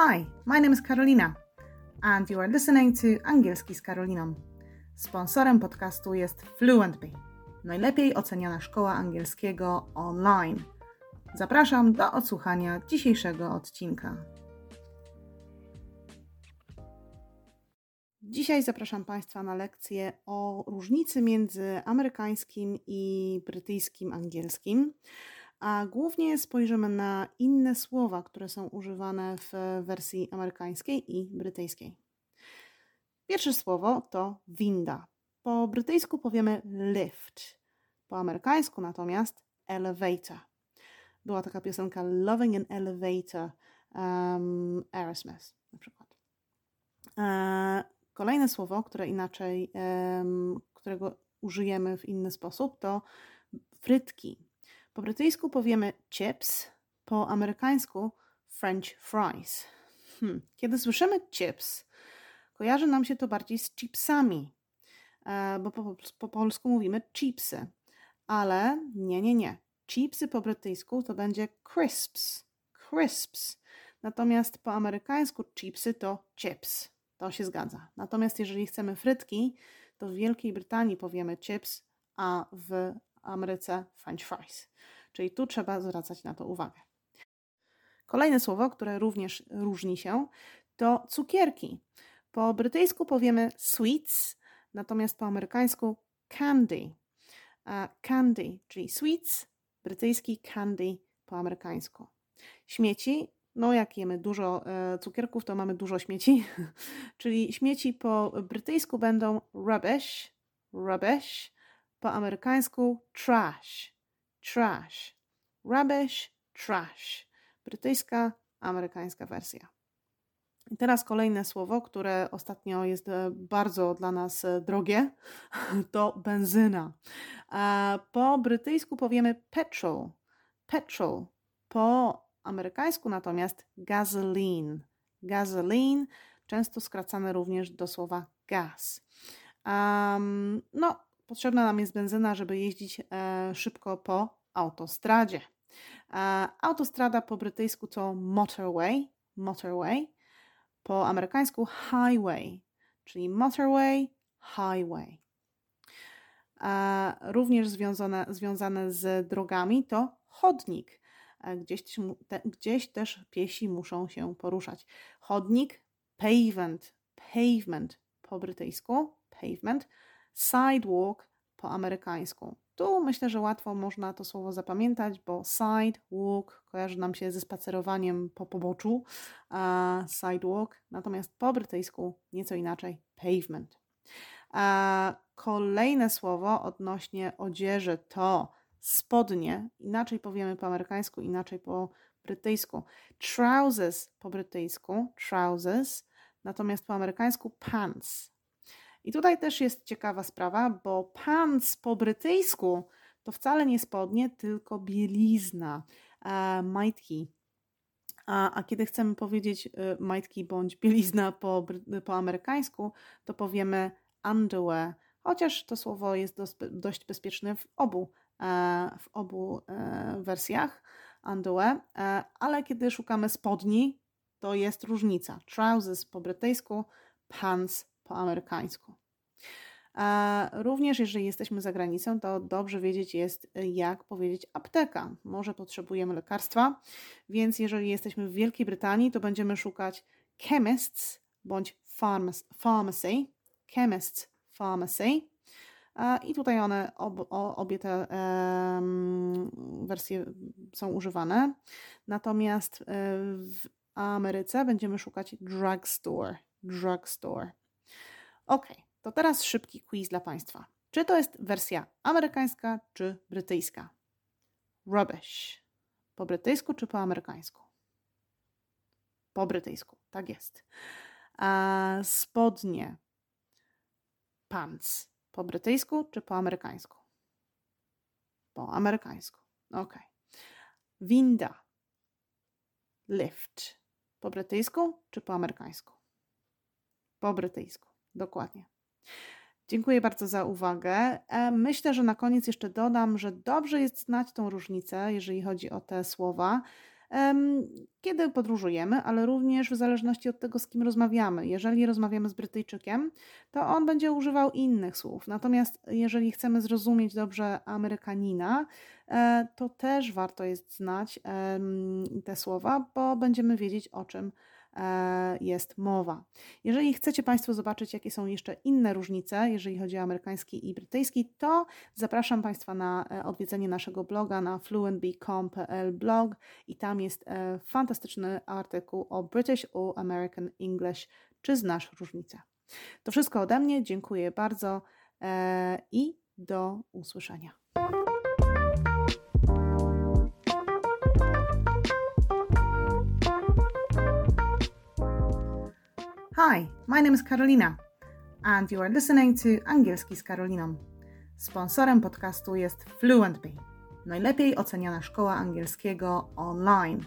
Hi, my name is Karolina, and you are listening to Angielski z Karoliną. Sponsorem podcastu jest FluentBee, najlepiej oceniana szkoła angielskiego online. Zapraszam do odsłuchania dzisiejszego odcinka. Dzisiaj zapraszam Państwa na lekcję o różnicy między amerykańskim i brytyjskim angielskim a głównie spojrzymy na inne słowa, które są używane w wersji amerykańskiej i brytyjskiej. Pierwsze słowo to winda. Po brytyjsku powiemy lift, po amerykańsku natomiast elevator. Była taka piosenka Loving an Elevator um, Aerosmith na przykład. E, kolejne słowo, które inaczej, um, którego użyjemy w inny sposób, to frytki. Po brytyjsku powiemy chips, po amerykańsku French fries. Hmm. Kiedy słyszymy chips, kojarzy nam się to bardziej z chipsami, e, bo po, po polsku mówimy chipsy, ale nie, nie, nie. Chipsy po brytyjsku to będzie crisps, crisps. Natomiast po amerykańsku chipsy to chips. To się zgadza. Natomiast jeżeli chcemy frytki, to w Wielkiej Brytanii powiemy chips, a w Ameryce French fries. Czyli tu trzeba zwracać na to uwagę. Kolejne słowo, które również różni się, to cukierki. Po brytyjsku powiemy sweets, natomiast po amerykańsku candy. Candy, czyli sweets, brytyjski candy po amerykańsku. Śmieci, no jak jemy dużo e, cukierków, to mamy dużo śmieci, czyli śmieci po brytyjsku będą rubbish, rubbish, po amerykańsku trash, trash. Rubbish, trash. Brytyjska, amerykańska wersja. I teraz kolejne słowo, które ostatnio jest e, bardzo dla nas e, drogie, to benzyna. Po brytyjsku powiemy petrol, petrol. Po amerykańsku natomiast gasoline, gasoline, często skracane również do słowa gas. Um, no, potrzebna nam jest benzyna, żeby jeździć e, szybko po autostradzie. E, autostrada po brytyjsku to motorway, motorway, po amerykańsku highway, czyli motorway, highway. E, również związane, związane z drogami to chodnik. Gdzieś, gdzieś też piesi muszą się poruszać. Chodnik, pavement, pavement po brytyjsku, pavement, sidewalk po amerykańsku. Tu myślę, że łatwo można to słowo zapamiętać, bo sidewalk kojarzy nam się ze spacerowaniem po poboczu, a sidewalk, natomiast po brytyjsku nieco inaczej pavement. A kolejne słowo odnośnie odzieży to spodnie, inaczej powiemy po amerykańsku, inaczej po brytyjsku. Trousers po brytyjsku, trousers, natomiast po amerykańsku pants. I tutaj też jest ciekawa sprawa, bo pants po brytyjsku to wcale nie spodnie, tylko bielizna, e, majtki. A, a kiedy chcemy powiedzieć e, majtki bądź bielizna po, po amerykańsku, to powiemy underwear, chociaż to słowo jest dość, dość bezpieczne w obu, e, w obu e, wersjach underwear, e, ale kiedy szukamy spodni, to jest różnica. Trousers po brytyjsku, pants po amerykańsku. A również jeżeli jesteśmy za granicą, to dobrze wiedzieć jest, jak powiedzieć apteka. Może potrzebujemy lekarstwa, więc jeżeli jesteśmy w Wielkiej Brytanii, to będziemy szukać chemists bądź pharmacy. Chemists, pharmacy. I tutaj one, ob, obie te wersje są używane. Natomiast e, w Ameryce będziemy szukać drugstore. Drugstore. Ok, to teraz szybki quiz dla Państwa. Czy to jest wersja amerykańska czy brytyjska? Rubbish. Po brytyjsku czy po amerykańsku? Po brytyjsku, tak jest. A spodnie. Pants. Po brytyjsku czy po amerykańsku? Po amerykańsku. Ok. Winda. Lift. Po brytyjsku czy po amerykańsku? Po brytyjsku. Dokładnie. Dziękuję bardzo za uwagę. E, myślę, że na koniec jeszcze dodam, że dobrze jest znać tą różnicę, jeżeli chodzi o te słowa. kiedy podróżujemy, ale również w zależności od tego, z kim rozmawiamy. Jeżeli rozmawiamy z Brytyjczykiem, to on będzie używał innych słów. Natomiast jeżeli chcemy zrozumieć dobrze Amerykanina, e, to też warto jest znać te słowa, bo będziemy wiedzieć o czym E, jest mowa. Jeżeli chcecie Państwo zobaczyć, jakie są jeszcze inne różnice, jeżeli chodzi o amerykański i brytyjski, to zapraszam Państwa na e, odwiedzenie naszego bloga na fluentbee.com.pl blog i tam jest e, fantastyczny artykuł o British or American English. Czy znasz różnicę? To wszystko ode mnie. Dziękuję bardzo i do usłyszenia. Hi, my name is Karolina and you are listening to Angielski z Karoliną. Sponsorem podcastu jest FluentBee, najlepiej oceniana szkoła angielskiego online.